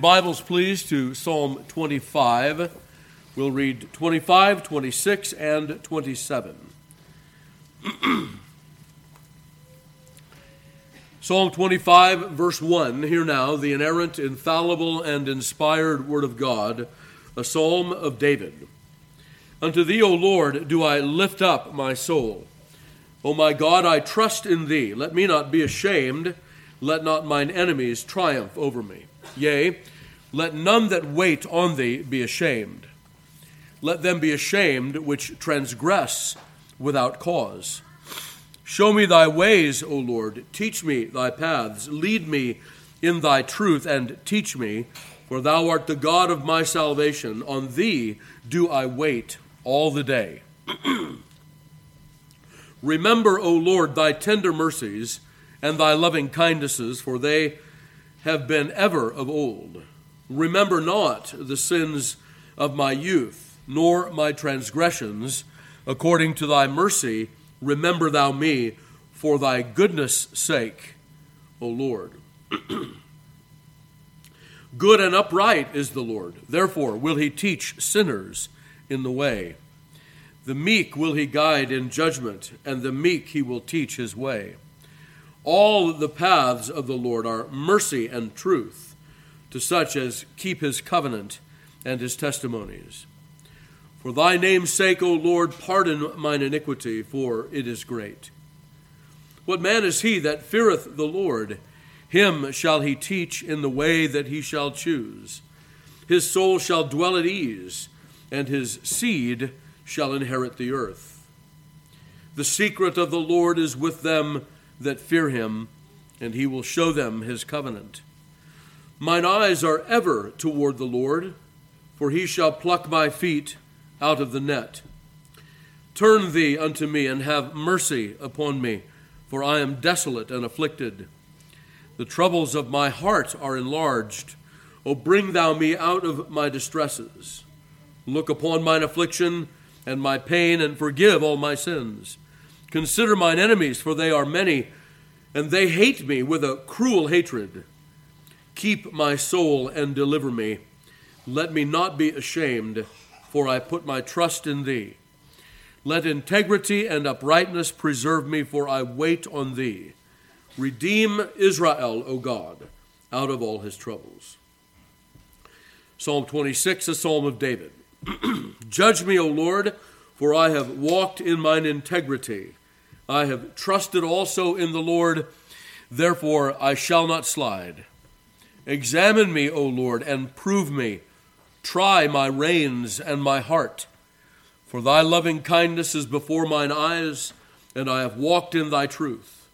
Bibles, please, to Psalm 25. We'll read 25, 26, and 27. Psalm 25, verse 1. Hear now the inerrant, infallible, and inspired Word of God, a psalm of David. Unto thee, O Lord, do I lift up my soul. O my God, I trust in thee. Let me not be ashamed. Let not mine enemies triumph over me. Yea, let none that wait on thee be ashamed. Let them be ashamed which transgress without cause. Show me thy ways, O Lord. Teach me thy paths. Lead me in thy truth and teach me, for thou art the God of my salvation. On thee do I wait all the day. Remember, O Lord, thy tender mercies and thy loving kindnesses, for they have been ever of old. Remember not the sins of my youth, nor my transgressions. According to thy mercy, remember thou me for thy goodness' sake, O Lord. Good and upright is the Lord. Therefore will he teach sinners in the way. The meek will he guide in judgment, and the meek he will teach his way. All the paths of the Lord are mercy and truth to such as keep his covenant and his testimonies. For thy name's sake, O Lord, pardon mine iniquity, for it is great. What man is he that feareth the Lord? Him shall he teach in the way that he shall choose. His soul shall dwell at ease, and his seed shall inherit the earth. The secret of the Lord is with them that fear him, and he will show them his covenant. Mine eyes are ever toward the Lord, for he shall pluck my feet out of the net. Turn thee unto me, and have mercy upon me, for I am desolate and afflicted. The troubles of my heart are enlarged. O bring thou me out of my distresses. Look upon mine affliction and my pain, and forgive all my sins Consider mine enemies, for they are many, and they hate me with a cruel hatred. Keep my soul and deliver me. Let me not be ashamed, for I put my trust in thee. Let integrity and uprightness preserve me, for I wait on thee. Redeem Israel, O God, out of all his troubles. Psalm 26, a psalm of David. Judge me, O Lord, for I have walked in mine integrity. I have trusted also in the Lord, therefore I shall not slide. Examine me, O Lord, and prove me. Try my reins and my heart. For thy loving kindness is before mine eyes, and I have walked in thy truth.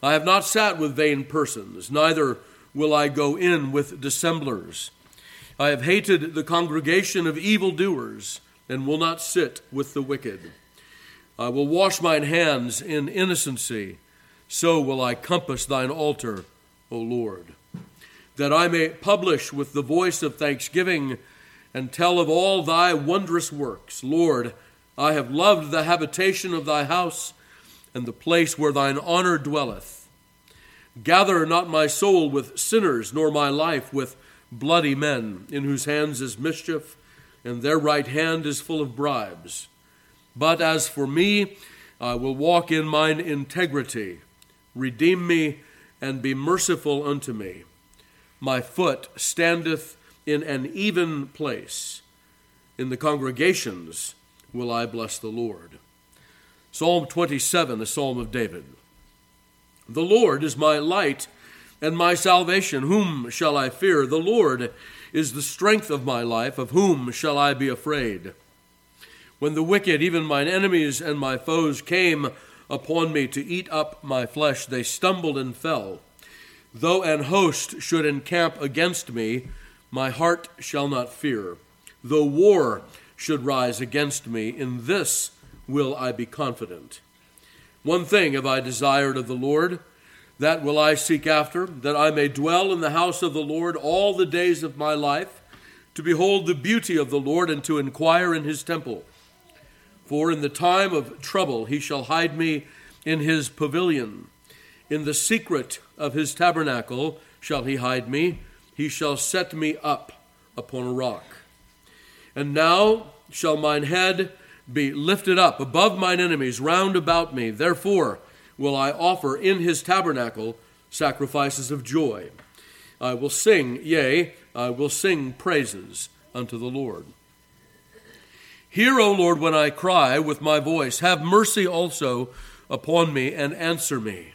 I have not sat with vain persons, neither will I go in with dissemblers. I have hated the congregation of evildoers, and will not sit with the wicked. I will wash mine hands in innocency, so will I compass thine altar, O Lord, that I may publish with the voice of thanksgiving and tell of all thy wondrous works. Lord, I have loved the habitation of thy house and the place where thine honor dwelleth. Gather not my soul with sinners, nor my life with bloody men, in whose hands is mischief, and their right hand is full of bribes. But as for me, I will walk in mine integrity. Redeem me and be merciful unto me. My foot standeth in an even place. In the congregations will I bless the Lord. Psalm 27, a psalm of David. The Lord is my light and my salvation. Whom shall I fear? The Lord is the strength of my life. Of whom shall I be afraid? when the wicked, even mine enemies and my foes, came upon me to eat up my flesh, they stumbled and fell. Though an host should encamp against me, my heart shall not fear. Though war should rise against me, in this will I be confident. One thing have I desired of the Lord, that will I seek after, that I may dwell in the house of the Lord all the days of my life, to behold the beauty of the Lord and to inquire in his temple. For in the time of trouble he shall hide me in his pavilion. In the secret of his tabernacle shall he hide me. he shall set me up upon a rock. And now shall mine head be lifted up above mine enemies round about me. Therefore will I offer in his tabernacle sacrifices of joy. I will sing, yea, I will sing praises unto the Lord. Hear, O Lord, when I cry with my voice. Have mercy also upon me and answer me.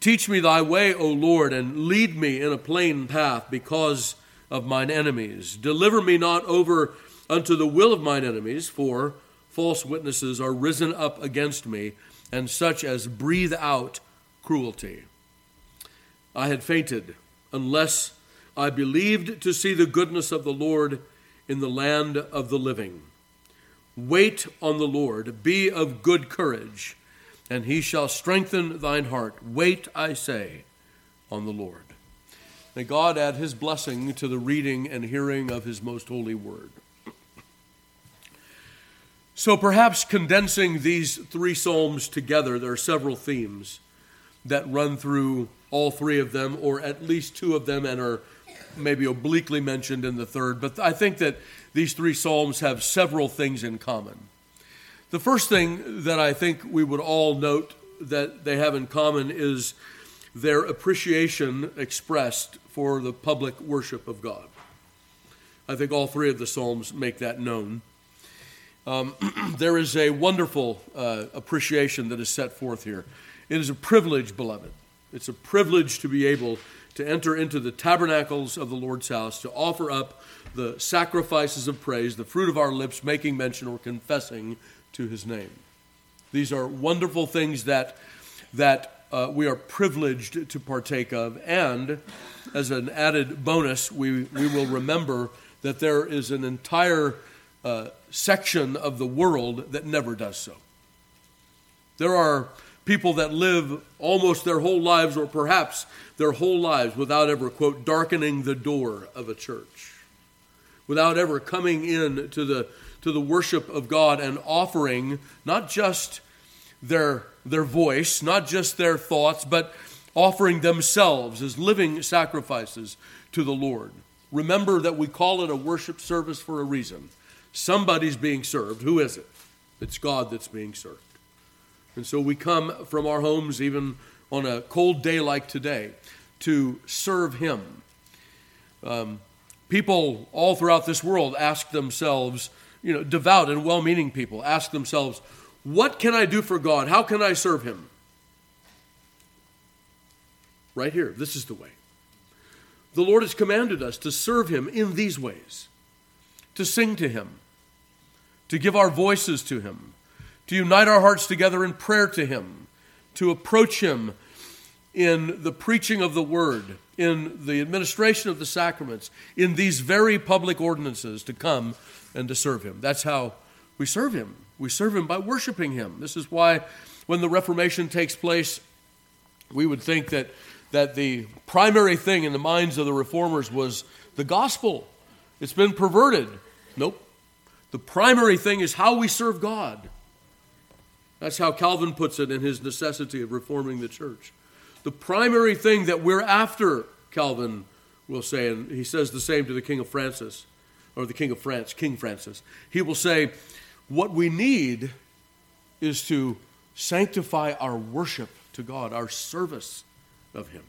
Teach me thy way, O Lord, and lead me in a plain path because of mine enemies. Deliver me not over unto the will of mine enemies, for false witnesses are risen up against me and such as breathe out cruelty. I had fainted unless I believed to see the goodness of the Lord in the land of the living. Wait on the Lord, be of good courage, and he shall strengthen thine heart. Wait, I say, on the Lord. May God add his blessing to the reading and hearing of his most holy word. So, perhaps condensing these three Psalms together, there are several themes that run through all three of them, or at least two of them, and are maybe obliquely mentioned in the third. But I think that these three Psalms have several things in common. The first thing that I think we would all note that they have in common is their appreciation expressed for the public worship of God. I think all three of the Psalms make that known. Um, there is a wonderful uh, appreciation that is set forth here. It is a privilege, beloved. It's a privilege to be able to enter into the tabernacles of the Lord's house, to offer up the sacrifices of praise, the fruit of our lips, making mention or confessing to his name. These are wonderful things that, that uh, we are privileged to partake of. And as an added bonus, we, we will remember that there is an entire uh, section of the world that never does so. There are people that live almost their whole lives, or perhaps their whole lives, without ever, quote, darkening the door of a church, without ever coming in to the, to the worship of God and offering not just their, their voice, not just their thoughts, but offering themselves as living sacrifices to the Lord. Remember that we call it a worship service for a reason. Somebody's being served. Who is it? It's God that's being served. And so we come from our homes, even on a cold day like today, to serve Him. Um, people all throughout this world ask themselves, you know, devout and well meaning people ask themselves, what can I do for God? How can I serve Him? Right here, this is the way. The Lord has commanded us to serve Him in these ways, to sing to Him, to give our voices to Him, to unite our hearts together in prayer to Him, to approach Him in the preaching of the Word, in the administration of the sacraments, in these very public ordinances to come and to serve Him. That's how we serve Him. We serve Him by worshiping Him. This is why when the Reformation takes place, we would think that, that the primary thing in the minds of the reformers was the gospel. It's been perverted. Nope. The primary thing is how we serve God. That's how Calvin puts it in his necessity of reforming the church. The primary thing that we're after, Calvin will say, and he says the same to the King of Francis, or the King of France, King Francis. He will say, What we need is to sanctify our worship to God, our service of Him.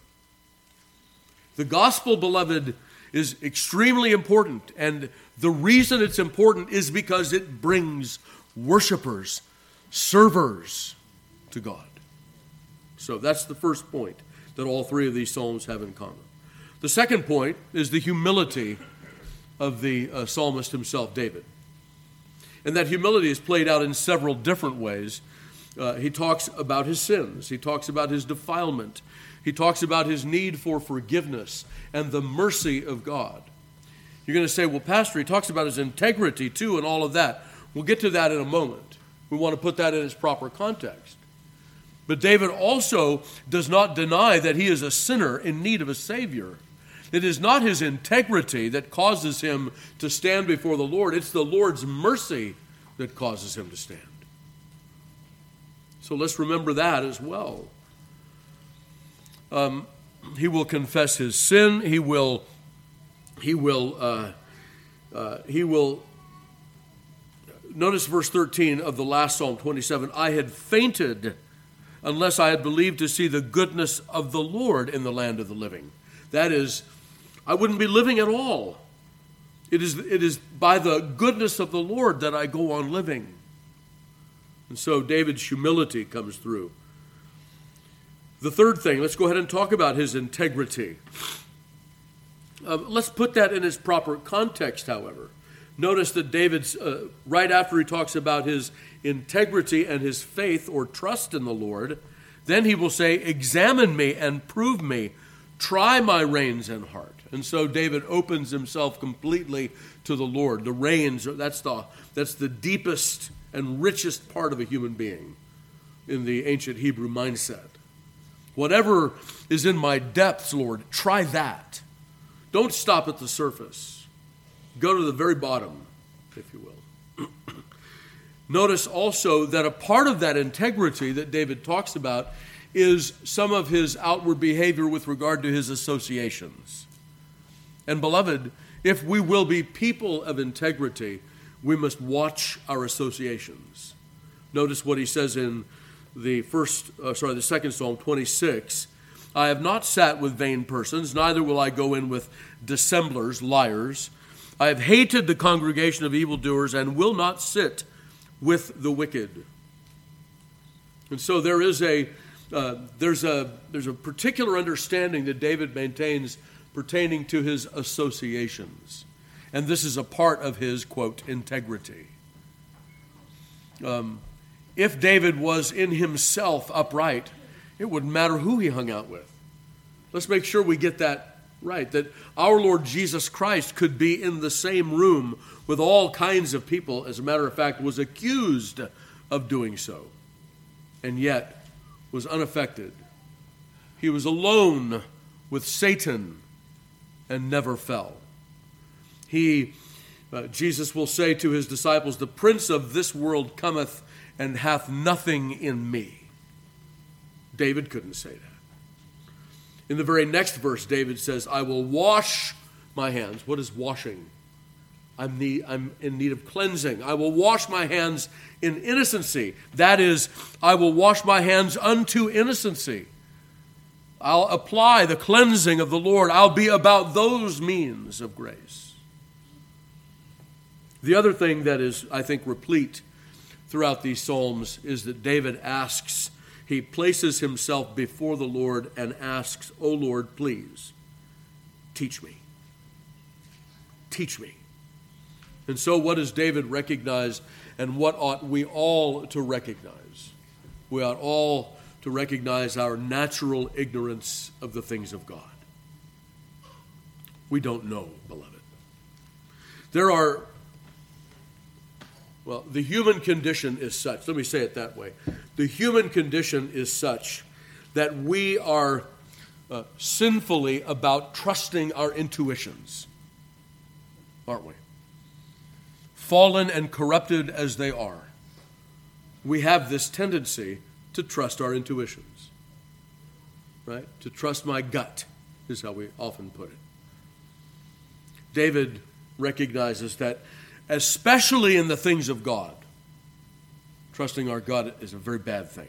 The gospel, beloved, is extremely important. And the reason it's important is because it brings worshipers, servers to God. So that's the first point that all three of these Psalms have in common. The second point is the humility of the uh, psalmist himself, David. And that humility is played out in several different ways. Uh, he talks about his sins, he talks about his defilement, he talks about his need for forgiveness and the mercy of God. You're going to say, well, Pastor, he talks about his integrity too and all of that. We'll get to that in a moment. We want to put that in its proper context. But David also does not deny that he is a sinner in need of a Savior. It is not his integrity that causes him to stand before the Lord, it's the Lord's mercy that causes him to stand. So let's remember that as well. Um, he will confess his sin. He will, he will, uh, uh, he will. Notice verse 13 of the last Psalm 27 I had fainted unless I had believed to see the goodness of the Lord in the land of the living. That is, I wouldn't be living at all. It is, it is by the goodness of the Lord that I go on living. And so David's humility comes through. The third thing, let's go ahead and talk about his integrity. Um, let's put that in its proper context, however. Notice that David's, uh, right after he talks about his integrity and his faith or trust in the Lord, then he will say, Examine me and prove me, try my reins and heart. And so David opens himself completely to the Lord. The reins, that's the, that's the deepest and richest part of a human being in the ancient Hebrew mindset. Whatever is in my depths, Lord, try that. Don't stop at the surface. Go to the very bottom, if you will. Notice also that a part of that integrity that David talks about is some of his outward behavior with regard to his associations. And, beloved, if we will be people of integrity, we must watch our associations. Notice what he says in the first, uh, sorry, the second Psalm 26. I have not sat with vain persons, neither will I go in with dissemblers, liars. I have hated the congregation of evildoers and will not sit with the wicked. And so there is a uh, there's a there's a particular understanding that David maintains pertaining to his associations, and this is a part of his quote integrity. Um, if David was in himself upright, it wouldn't matter who he hung out with. Let's make sure we get that right that our Lord Jesus Christ could be in the same room with all kinds of people, as a matter of fact, was accused of doing so, and yet was unaffected. He was alone with Satan and never fell. He, uh, Jesus will say to his disciples, The prince of this world cometh and hath nothing in me. David couldn't say that. In the very next verse, David says, I will wash my hands. What is washing? I'm, need, I'm in need of cleansing. I will wash my hands in innocency. That is, I will wash my hands unto innocency. I'll apply the cleansing of the Lord. I'll be about those means of grace. The other thing that is, I think, replete throughout these Psalms is that David asks, he places himself before the Lord and asks, O Lord, please, teach me. Teach me. And so, what does David recognize, and what ought we all to recognize? We ought all to recognize our natural ignorance of the things of God. We don't know, beloved. There are well, the human condition is such, let me say it that way. The human condition is such that we are uh, sinfully about trusting our intuitions, aren't we? Fallen and corrupted as they are, we have this tendency to trust our intuitions, right? To trust my gut, is how we often put it. David recognizes that especially in the things of God. Trusting our God is a very bad thing.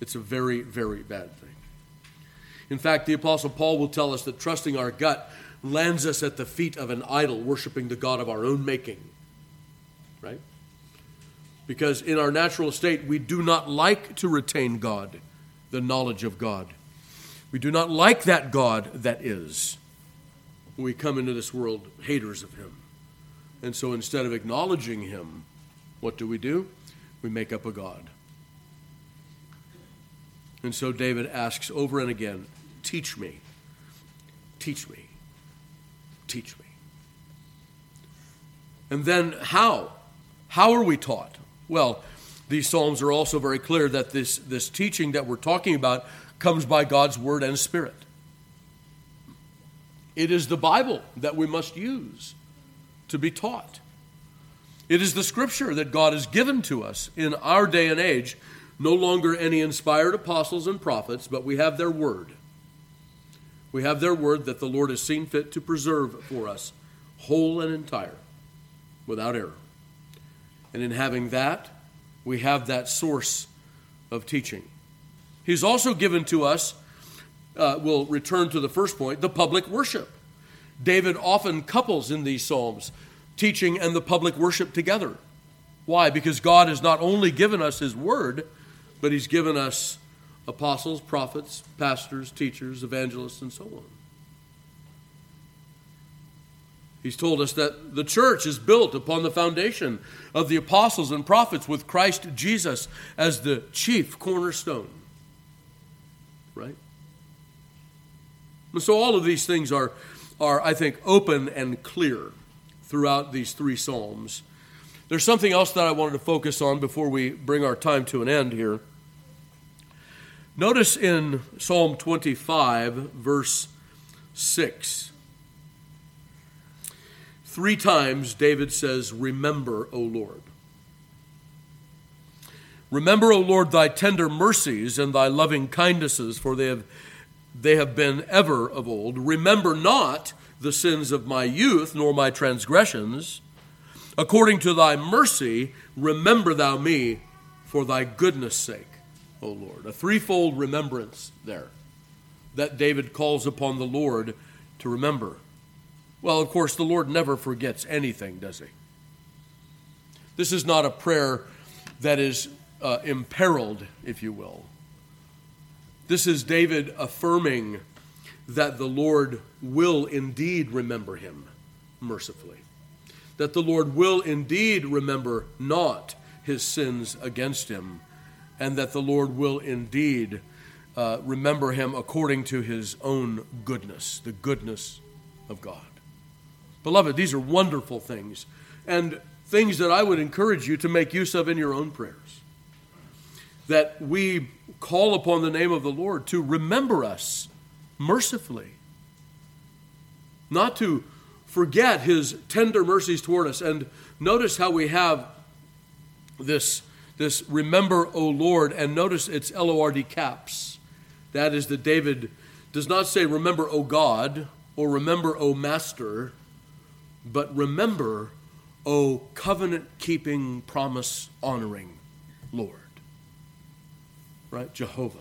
It's a very, very bad thing. In fact, the Apostle Paul will tell us that trusting our gut lands us at the feet of an idol, worshiping the God of our own making. Right? Because in our natural state, we do not like to retain God, the knowledge of God. We do not like that God that is. We come into this world haters of Him. And so instead of acknowledging him, what do we do? We make up a God. And so David asks over and again, Teach me, teach me, teach me. And then how? How are we taught? Well, these Psalms are also very clear that this, this teaching that we're talking about comes by God's Word and Spirit. It is the Bible that we must use to be taught. It is the Scripture that God has given to us in our day and age. No longer any inspired apostles and prophets, but we have their Word. We have their Word that the Lord has seen fit to preserve for us, whole and entire, without error. And in having that, we have that source of teaching. He's also given to us, uh, we'll return to the first point, the public worship. David often couples in these Psalms teaching and the public worship together. Why? Because God has not only given us His Word, but He's given us apostles, prophets, pastors, teachers, evangelists, and so on. He's told us that the church is built upon the foundation of the apostles and prophets with Christ Jesus as the chief cornerstone. Right? And so all of these things are, are, I think, open and clear throughout these three Psalms. There's something else that I wanted to focus on before we bring our time to an end here. Notice in Psalm 25, verse 6. Three times David says, Remember, O Lord. Remember, O Lord, thy tender mercies and thy loving kindnesses, for they have, they have been ever of old. Remember not the sins of my youth, nor my transgressions. According to thy mercy, remember thou me for thy goodness' sake, O Lord. A threefold remembrance there that David calls upon the Lord to remember. Well, of course, the Lord never forgets anything, does he? This is not a prayer that is uh, imperiled, if you will. This is David affirming that the Lord will indeed remember him mercifully, that the Lord will indeed remember not his sins against him, and that the Lord will indeed uh, remember him according to his own goodness, the goodness of God. Beloved, these are wonderful things and things that I would encourage you to make use of in your own prayers. That we call upon the name of the Lord to remember us mercifully, not to forget his tender mercies toward us. And notice how we have this, this remember, O Lord, and notice it's L O R D caps. That is that David does not say remember, O God, or remember, O Master but remember, O covenant keeping, promise honoring Lord. Right? Jehovah.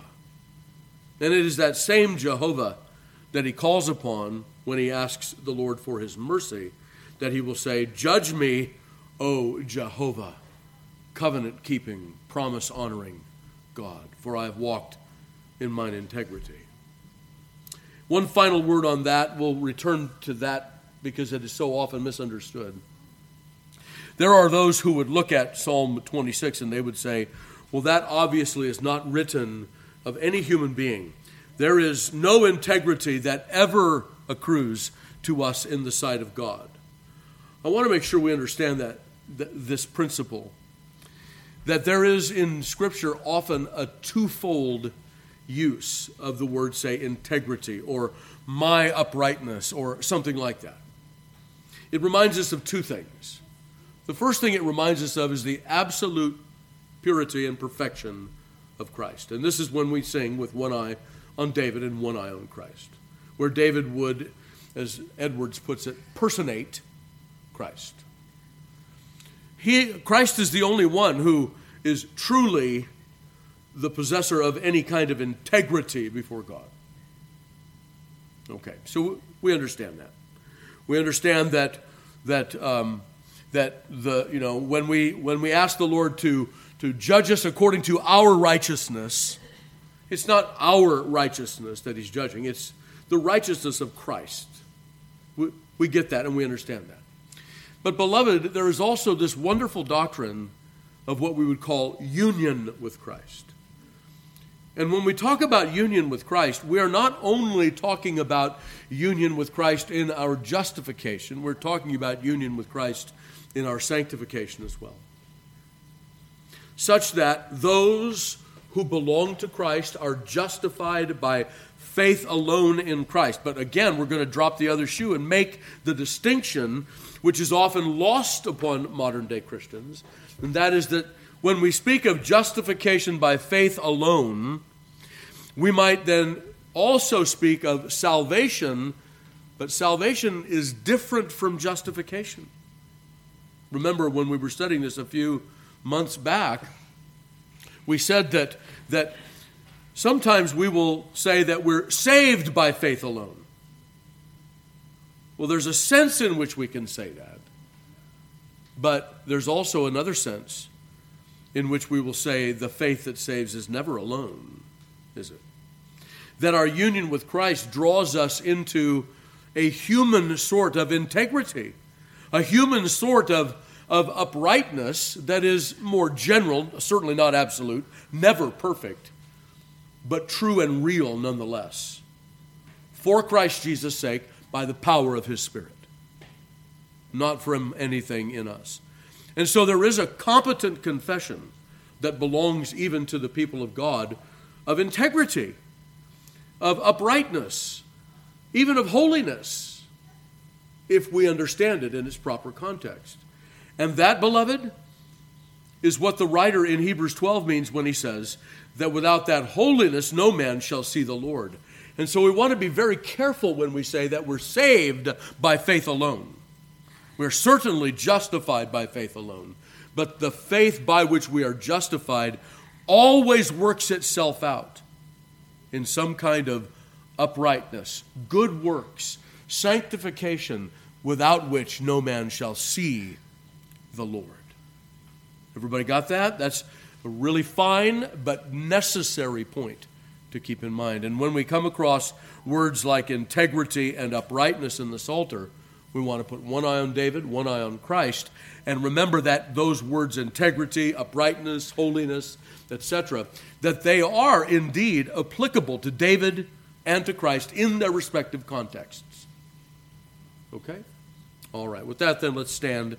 And it is that same Jehovah that he calls upon when he asks the Lord for his mercy, that he will say, Judge me, O Jehovah, covenant keeping, promise honoring God, for I have walked in mine integrity. One final word on that. We'll return to that because it is so often misunderstood. There are those who would look at Psalm 26 and they would say, well, that obviously is not written of any human being. There is no integrity that ever accrues to us in the sight of God. I want to make sure we understand that, this principle that there is in Scripture often a twofold use of the word, say, integrity or my uprightness or something like that it reminds us of two things. The first thing it reminds us of is the absolute purity and perfection of Christ. And this is when we sing with one eye on David and one eye on Christ, where David would, as Edwards puts it, personate Christ. He, Christ is the only one who is truly the possessor of any kind of integrity before God. Okay, so we understand that. We understand that that um, that the you know when we when we ask the Lord to to judge us according to our righteousness, it's not our righteousness that He's judging; it's the righteousness of Christ. We, we get that and we understand that. But beloved, there is also this wonderful doctrine of what we would call union with Christ. And when we talk about union with Christ, we are not only talking about union with Christ in our justification, we're talking about union with Christ in our sanctification as well. Such that those who belong to Christ are justified by faith alone in Christ. But again, we're going to drop the other shoe and make the distinction, which is often lost upon modern day Christians, and that is that when we speak of justification by faith alone, we might then also speak of salvation, but salvation is different from justification. Remember when we were studying this a few months back, we said that, that sometimes we will say that we're saved by faith alone. Well, there's a sense in which we can say that, but there's also another sense in which we will say the faith that saves is never alone, is it? That our union with Christ draws us into a human sort of integrity, a human sort of of uprightness that is more general, certainly not absolute, never perfect, but true and real nonetheless. For Christ Jesus' sake, by the power of his Spirit, not from anything in us. And so there is a competent confession that belongs even to the people of God of integrity, of uprightness, even of holiness, if we understand it in its proper context. And that, beloved, is what the writer in Hebrews 12 means when he says that without that holiness, no man shall see the Lord. And so we want to be very careful when we say that we're saved by faith alone. We're certainly justified by faith alone. But the faith by which we are justified always works itself out in some kind of uprightness, good works, sanctification, without which no man shall see the Lord. Everybody got that? That's a really fine but necessary point to keep in mind. And when we come across words like integrity and uprightness in the Psalter, we want to put one eye on David, one eye on Christ, and remember that those words integrity, uprightness, holiness, etc., that they are indeed applicable to David and to Christ in their respective contexts. Okay? All right. With that, then, let's stand